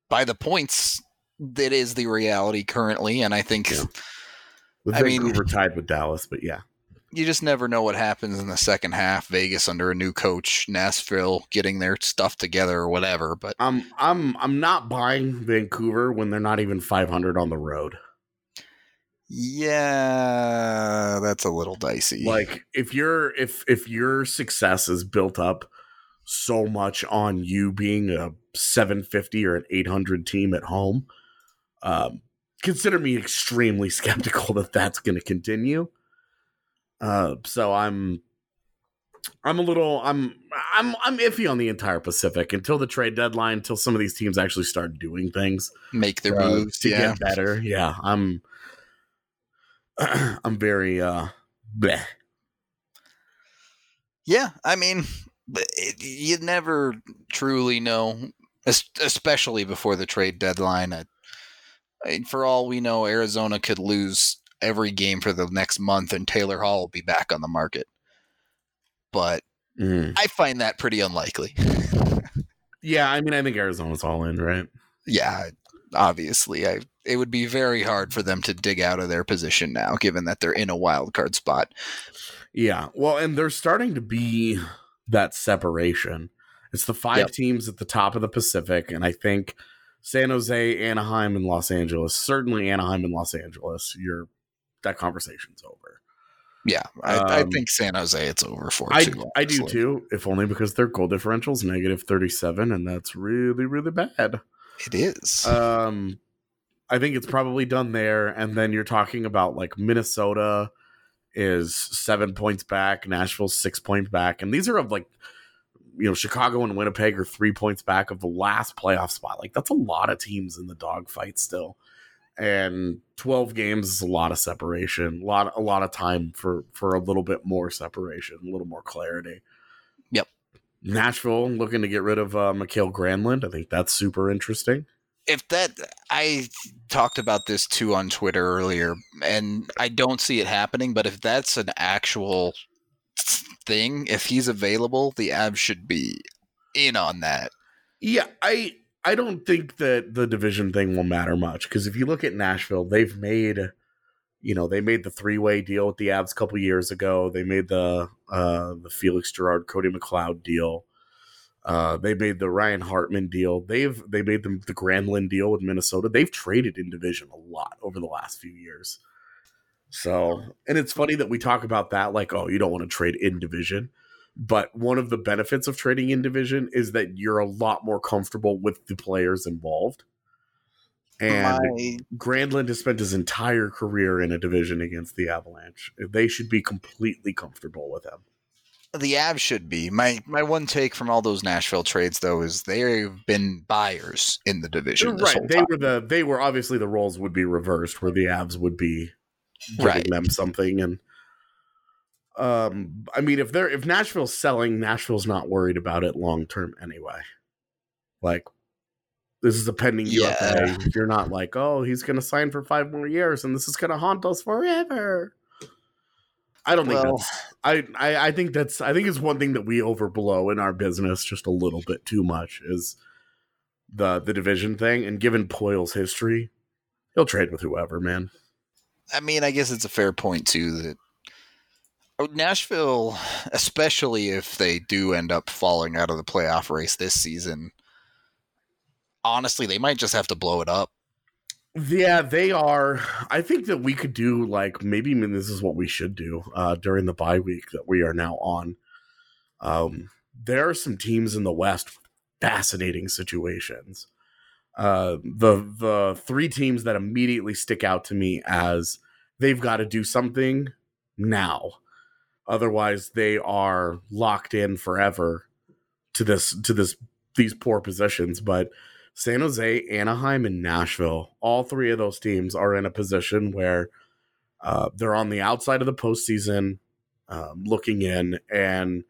by the points, that is the reality currently, and I think Yeah. With I mean- Vancouver tied with Dallas, but yeah, you just never know what happens in the second half. Vegas under a new coach, Nashville getting their stuff together or whatever. But I'm I'm I'm not buying Vancouver when they're not even 500 on the road. Yeah, that's a little dicey. Like if your if if your success is built up so much on you being a 750 or an 800 team at home, um, consider me extremely skeptical that that's going to continue. Uh, so I'm I'm a little I'm I'm I'm iffy on the entire Pacific until the trade deadline, until some of these teams actually start doing things Make their uh, moves. to yeah. get better. Yeah, I'm I'm very uh bleh. Yeah, I mean, it, you never truly know, especially before the trade deadline. I, I- for all we know, Arizona could lose every game for the next month, and Taylor Hall will be back on the market. But Mm. I find that pretty unlikely. Yeah, I mean I think Arizona's all in, right? yeah, obviously, I it would be very hard for them to dig out of their position now, given that they're in a wild card spot. Yeah. Well, and there's starting to be that separation. It's the five Yep. teams at the top of the Pacific, and I think San Jose, Anaheim, and Los Angeles. Certainly Anaheim and Los Angeles. You're that conversation's over. Yeah, I, I Um, think San Jose it's over for. I too, I do too, if only because their goal differential is negative 37, and that's really, really bad. It is. Um, I think it's probably done there. And then you're talking about like Minnesota is seven points back, Nashville's six points back, and these are of like you know Chicago and Winnipeg are three points back of the last playoff spot. Like that's a lot of teams in the dogfight still, and twelve games is a lot of separation, a lot a lot of time for for a little bit more separation, a little more clarity. Yep. Nashville looking to get rid of uh, Mikael Granlund. I think that's super interesting. If that I talked about this too on Twitter earlier, and I don't see it happening. But if that's an actual thing, if he's available, the Avs should be in on that. Yeah, I I don't think that the division thing will matter much because if you look at Nashville, they've made you know they made the three way deal with the Avs a couple years ago. They made the uh, the Felix Girard Cody McLeod deal. Uh, they made the Ryan Hartman deal. They've they made them the Granlund deal with Minnesota. They've traded in division a lot over the last few years. So, and it's funny that we talk about that like, oh, you don't want to trade in division. But one of the benefits of trading in division is that you're a lot more comfortable with the players involved. And My- Granlund has spent his entire career in a division against the Avalanche. They should be completely comfortable with him. The Avs should be. My my one take from all those Nashville trades though is they've been buyers in the division. This right. They time. were the they were obviously the roles would be reversed where the Avs would be giving Right. them something and um I mean if they're if Nashville's selling, Nashville's not worried about it long term anyway. Like this is a pending Yeah. You're not like, oh, he's gonna sign for five more years and this is gonna haunt us forever. I don't think Well- that's I, I I think that's I think it's one thing that we overblow in our business just a little bit too much is the the division thing. And given Poile's history, he'll trade with whoever, man. I mean, I guess it's a fair point too that oh, Nashville, especially if they do end up falling out of the playoff race this season, honestly, they might just have to blow it up. Yeah, they are. I think that we could do like maybe I mean, this is what we should do uh, during the bye week that we are now on. Um, there are some teams in the West, fascinating situations. Uh, the the three teams that immediately stick out to me as they've got to do something now, otherwise they are locked in forever to this to this these poor positions. But San Jose, Anaheim, and Nashville, all three of those teams are in a position where uh, they're on the outside of the postseason, um, looking in, and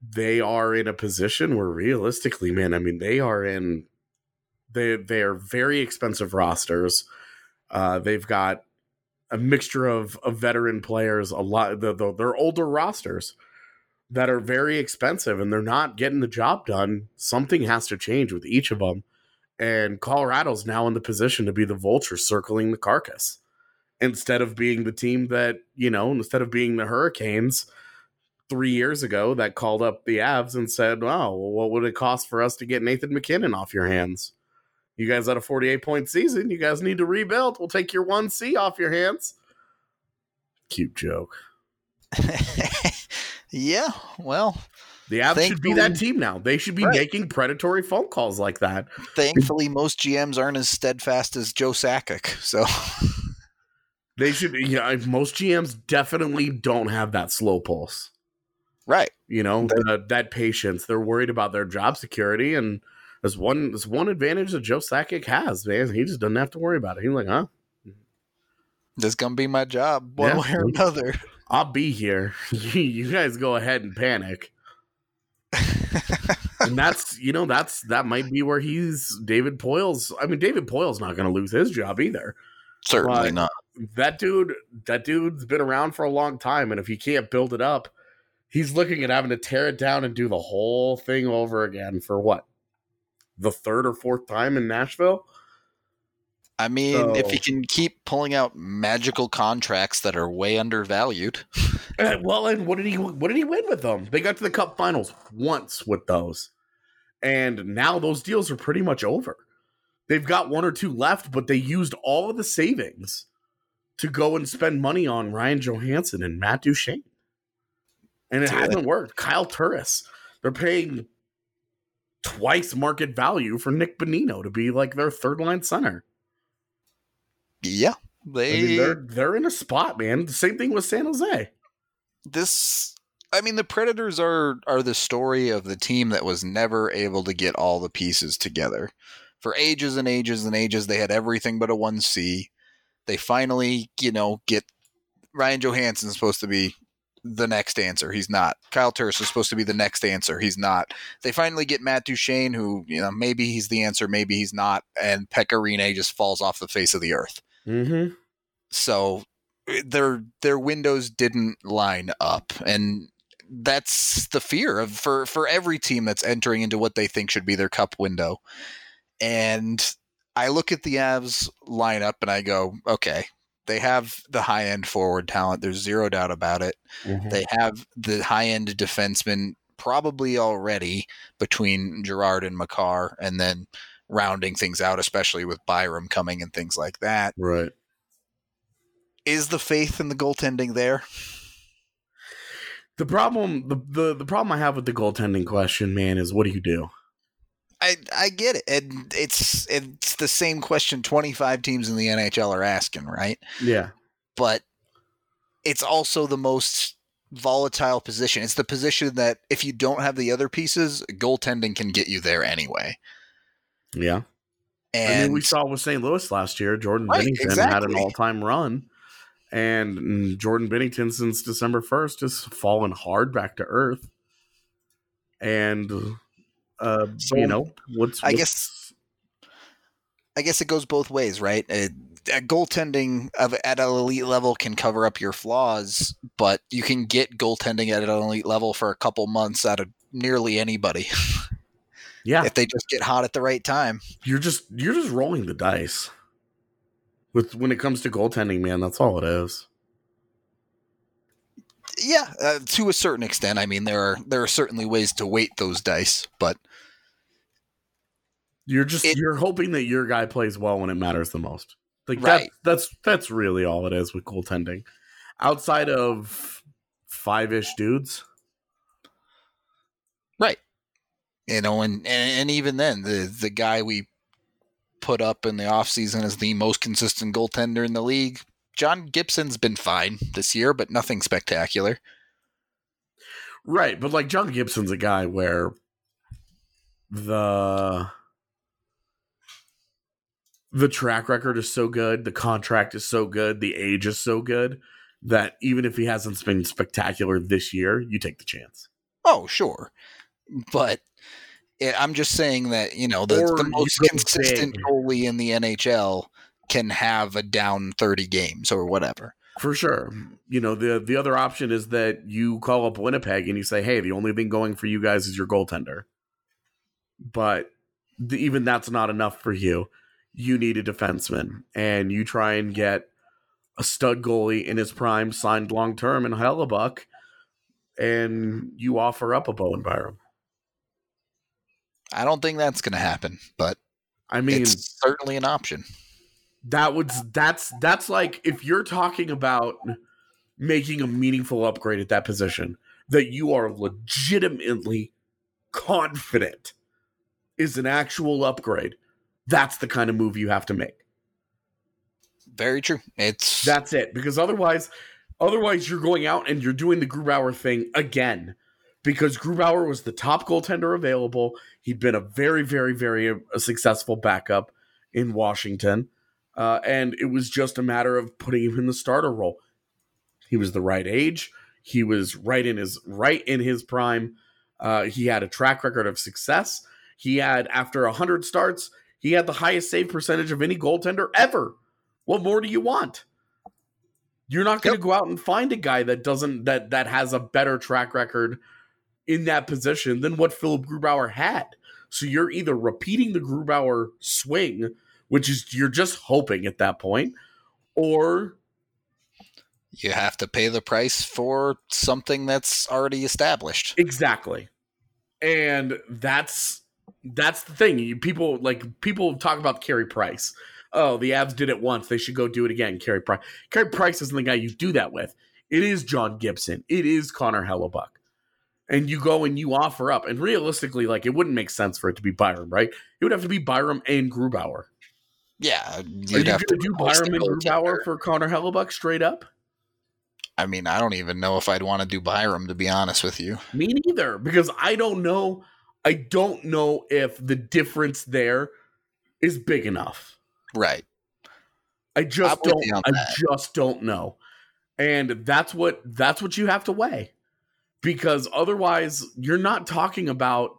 they are in a position where realistically, man, I mean, they are in they they are very expensive rosters. Uh, they've got a mixture of, of veteran players, a lot the, the, they're older rosters that are very expensive and they're not getting the job done. Something has to change with each of them. And Colorado's now in the position to be the vulture circling the carcass instead of being the team that, you know, instead of being the Hurricanes three years ago that called up the Avs and said, well, what would it cost for us to get Nathan MacKinnon off your hands? You guys had a 48 point season. You guys need to rebuild. We'll take your 1C off your hands. Cute joke. yeah, well, The Avs should be that team now. They should be Right. making predatory phone calls like that. thankfully, most GMs aren't as steadfast as Joe Sakic. So, They should. Yeah, most GMs definitely don't have that slow pulse. right. You know the, that patience. They're worried about their job security, and there's one there's one advantage that Joe Sakic has. Man, he just doesn't have to worry about it. He's like, huh, This gonna be my job one Yeah. way or another. I'll be here. you guys go ahead and panic. and that's you know that's that might be where he's David Poile's. I mean, David Poile's not going to lose his job either. Certainly Right. not. That dude, that dude's been around for a long time, and if he can't build it up, he's looking at having to tear it down and do the whole thing over again for what the third or fourth time in Nashville. I mean, if he can keep pulling out magical contracts that are way undervalued, Uh, well, and what did he what did he win with them? They got to the Cup Finals once with those, and now those deals are pretty much over. They've got one or two left, but they used all of the savings to go and spend money on Ryan Johansen and Matt Duchene, and it Yeah. hasn't worked. Kyle Turris, they're paying twice market value for Nick Bonino to be like their third line center. Yeah, I they mean, they're they're in a spot, man. The same thing with San Jose. this I mean the Predators are are the story of the team that was never able to get all the pieces together. For ages and ages and ages they had everything but a 1C. They finally, you know, get Ryan Johansen's supposed to be the next answer. He's not. Kyle Turris is supposed to be the next answer. He's not. They finally get Matt Duchene, who, you know, maybe he's the answer, maybe he's not, and Pekka Rinne just falls off the face of the earth Mm-hmm. so their their windows didn't line up and that's the fear of for for every team that's entering into what they think should be their cup window and i look at the avs lineup and i go okay they have the high end forward talent there's zero doubt about it Mm-hmm. they have the high end defenseman probably already between Girard and Makar, and then rounding things out, especially with Byram coming and things like that. Right. Is the faith in the goaltending there? The problem, the, the the problem I have with the goaltending question, man, is what do you do? I I get it, and it's it's the same question twenty five teams in the NHL are asking, right? Yeah, But it's also the most volatile position. It's the position that if you don't have the other pieces, goaltending can get you there anyway. Yeah. And I mean, we saw with St. Louis last year. Jordan Right, Binnington had an all-time run, and mm, Jordan Binnington since December first has fallen hard back to earth. And uh, So, you know what's, I guess- I guess it goes both ways, right? Uh, uh, goaltending of at an elite level can cover up your flaws, but you can get goaltending at an elite level for a couple months out of nearly anybody yeah, if they just get hot at the right time. you're just you're just rolling the dice with when it comes to goaltending, man. That's all it is. Yeah, uh, to a certain extent. I mean, there are there are certainly ways to weight those dice, but You're just It- you're hoping that your guy plays well when it matters the most. Like Right. that's that's that's really all it is with goaltending. Outside of five ish dudes, right, you know, and, and and even then, the the guy we put up in the offseason as the most consistent goaltender in the league, John Gibson's been fine this year, but nothing spectacular. right? But like John Gibson's a guy where the the track record is so good, the contract is so good, the age is so good that even if he hasn't been spectacular this year, you take the chance. Oh, sure, but. Yeah, I'm just saying that you know the, the most consistent big. goalie in the NHL can have a down 30 games or whatever. For sure. You know, the the other option is that you call up Winnipeg and you say, "Hey, the only thing going for you guys is your goaltender." But the, even that's not enough for you. You need a defenseman, and you try and get a stud goalie in his prime signed long term in Hellebuyck, and you offer up a Bowen Byram. I don't think that's going to happen, but I mean, it's certainly an option. that would that's that's like if you're talking about making a meaningful upgrade at that position that you are legitimately confident is an actual upgrade. That's the kind of move you have to make. Very true. It's That's it. Because otherwise, otherwise you're going out and you're doing the Grubauer thing again. Because Grubauer was the top goaltender available. He'd been a very, very, very uh, successful backup in Washington. Uh, and it was just a matter of putting him in the starter role. He was the right age. He was right in his right in his prime. Uh, he had a track record of success. He had after hundred starts, he had the highest save percentage of any goaltender ever. What more do you want? You're not going to Yep. go out and find a guy that doesn't that that has a better track record in that position than what Philipp Grubauer had. So you're either repeating the Grubauer swing, which is you're just hoping at that point, or you have to pay the price for something that's already established. Exactly. And that's that's the thing. You, people like people talk about Carey Price. Oh, the Avs did it once. They should go do it again. Carey Price. Carey Price isn't the guy you do that with. It is John Gibson. It is Connor Hellebuyck. And you go and you offer up. And realistically, like it wouldn't make sense for it to be Byram, right? It would have to be Byram and Grubauer. Yeah, you'd you have to do Byram and. Grubauer for Connor Hellebuyck straight up? I mean, I don't even know if I'd want to do Byram to be honest with you. Me neither, because I don't know. I don't know if the difference there is big enough. Right. I just I'm don't. I just don't know, and that's what that's what you have to weigh, because otherwise you're not talking about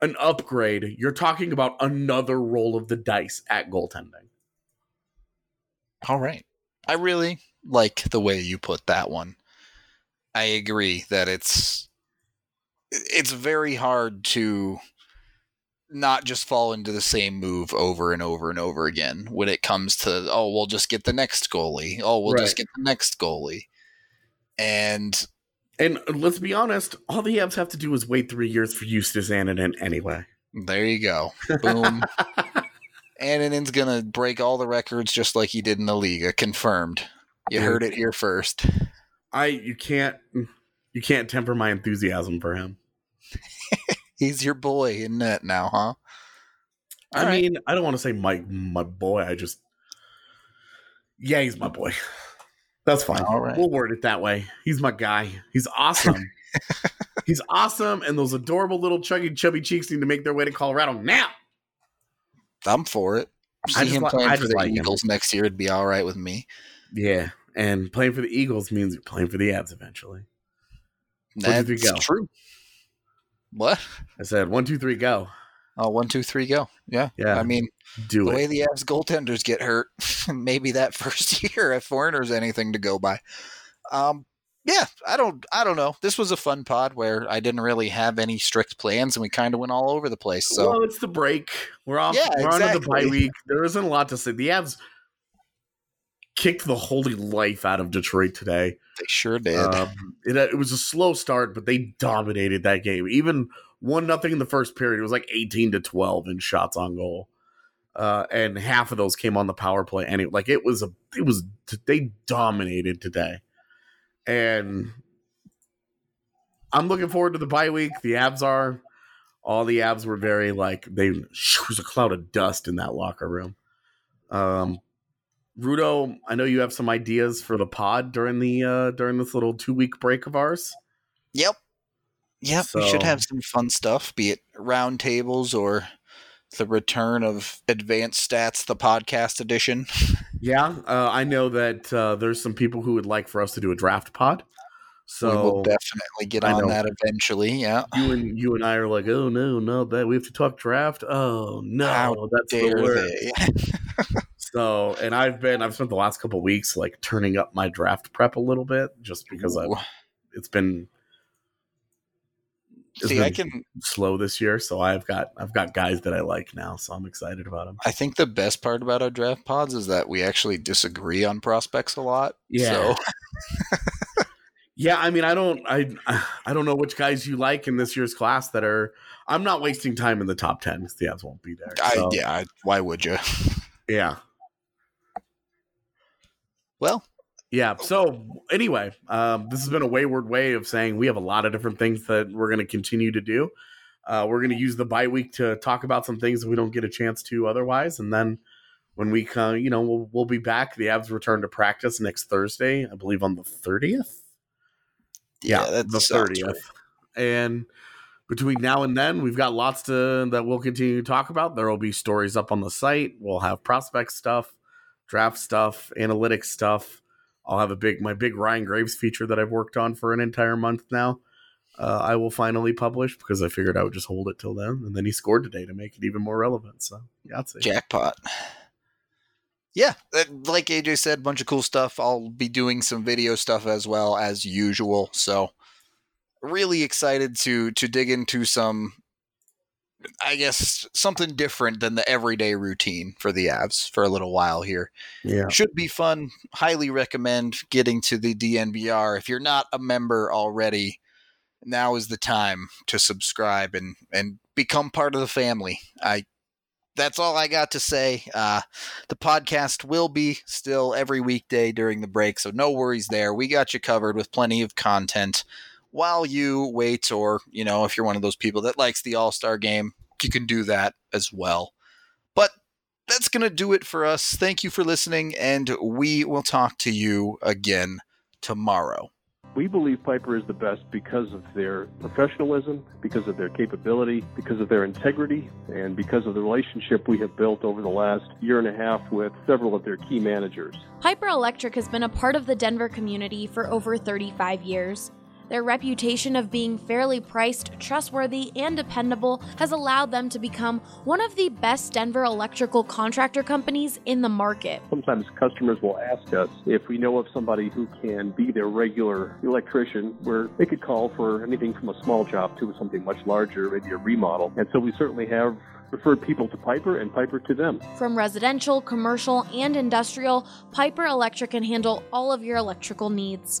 an upgrade. You're talking about another roll of the dice at goaltending. All right. I really like the way you put that one. I agree that it's it's very hard to not just fall into the same move over and over and over again when it comes to oh we'll just get the next goalie oh we'll just get the next goalie and And let's be honest, all the Avs have to do is wait three years for Justus Annunen anyway. there you go boom Annunen's gonna break all the records just like he did in the Liiga uh, confirmed you heard it here first I you can't you can't temper my enthusiasm for him. he's your boy in net now huh I All right. mean, I don't want to say my my boy. I just yeah, he's my boy. That's fine. All right. We'll word it that way. He's my guy. He's awesome. he's awesome, and those adorable little chuggy chubby cheeks need to make their way to Colorado now. I'm for it. See him li- playing I for the like him. Eagles next year. It'd be all right with me. Yeah, and playing for the Eagles means you're playing for the Avs eventually. One, That's three, go. true. What? I said one, two, three, go. Oh, one, two, three, go. Yeah. Yeah, I mean, do the it. way the Avs goaltenders get hurt, maybe that first year if Foreigner's anything to go by. Um, yeah, I don't, I don't know. This was a fun pod where I didn't really have any strict plans, and we kind of went all over the place. So well, it's the break. We're off. Yeah, we're on to the exactly. bye week. There isn't a lot to say. The Avs kicked the holy life out of Detroit today. they sure did. Um, it, it was a slow start, but they dominated that game. Even one nothing in the first period. It was like eighteen to twelve in shots on goal, uh, and half of those came on the power play. And it like it was a it was they dominated today, and I'm looking forward to the bye week. The Avs are. All the Avs were very like they was a cloud of dust in that locker room. Um, Rudo, I know you have some ideas for the pod during the uh during this little two week break of ours. yep. Yep. we should have some fun stuff, be it round tables or the return of Advanced Stats, the podcast edition. Yeah, uh, I know that uh, there's some people who would like for us to do a draft pod. So we will definitely get I on know. that eventually. Yeah. you and you and I are like, oh no, no, that we have to talk draft. Oh no, How that's the word. So, and I've been I've spent the last couple weeks like turning up my draft prep a little bit just because I've, it's been See, I can. slow this year. So I've got I've got guys that I like now. So I'm excited about them. I think the best part about our draft pods is that we actually disagree on prospects a lot. Yeah. So Yeah, I mean, I don't, I, I don't know which guys you like in this year's class that are. I'm not wasting time in the top ten because the ads won't be there. I, yeah, I, why would you? yeah. Well, yeah. So anyway, um, this has been a wayward way of saying we have a lot of different things that we're going to continue to do. Uh, we're going to use the bye week to talk about some things that we don't get a chance to otherwise, and then when we come, you know, we'll, we'll be back. The Avs return to practice next Thursday, I believe on the thirtieth. Yeah, yeah the thirtieth. And between now and then, we've got lots to that we'll continue to talk about. There will be stories up on the site. We'll have prospect stuff, draft stuff, analytics stuff. I'll have a big my big Ryan Graves feature that I've worked on for an entire month now. Uh, I will finally publish because I figured I would just hold it till then, and then he scored today to make it even more relevant. So, it. jackpot yeah, like AJ said, a bunch of cool stuff. I'll be doing some video stuff as well as usual. So really excited to to dig into some I guess something different than the everyday routine for the Avs for a little while here. Yeah. Should be fun. Highly recommend getting to the DNVR. If you're not a member already, now is the time to subscribe and and become part of the family. I that's all I got to say. Uh, the podcast will be still every weekday during the break, so no worries there. We got you covered with plenty of content while you wait, or, you know, if you're one of those people that likes the All Star game, you can do that as well. But that's going to do it for us. Thank you for listening, and we will talk to you again tomorrow. We believe Piper is the best because of their professionalism, because of their capability, because of their integrity, and because of the relationship we have built over the last year and a half with several of their key managers. Piper Electric has been a part of the Denver community for over 35 years. Their reputation of being fairly priced, trustworthy, and dependable has allowed them to become one of the best Denver electrical contractor companies in the market. Sometimes customers will ask us if we know of somebody who can be their regular electrician, where they could call for anything from a small job to something much larger, maybe a remodel. And so we certainly have referred people to Piper and Piper to them. From residential, commercial, and industrial, Piper Electric can handle all of your electrical needs.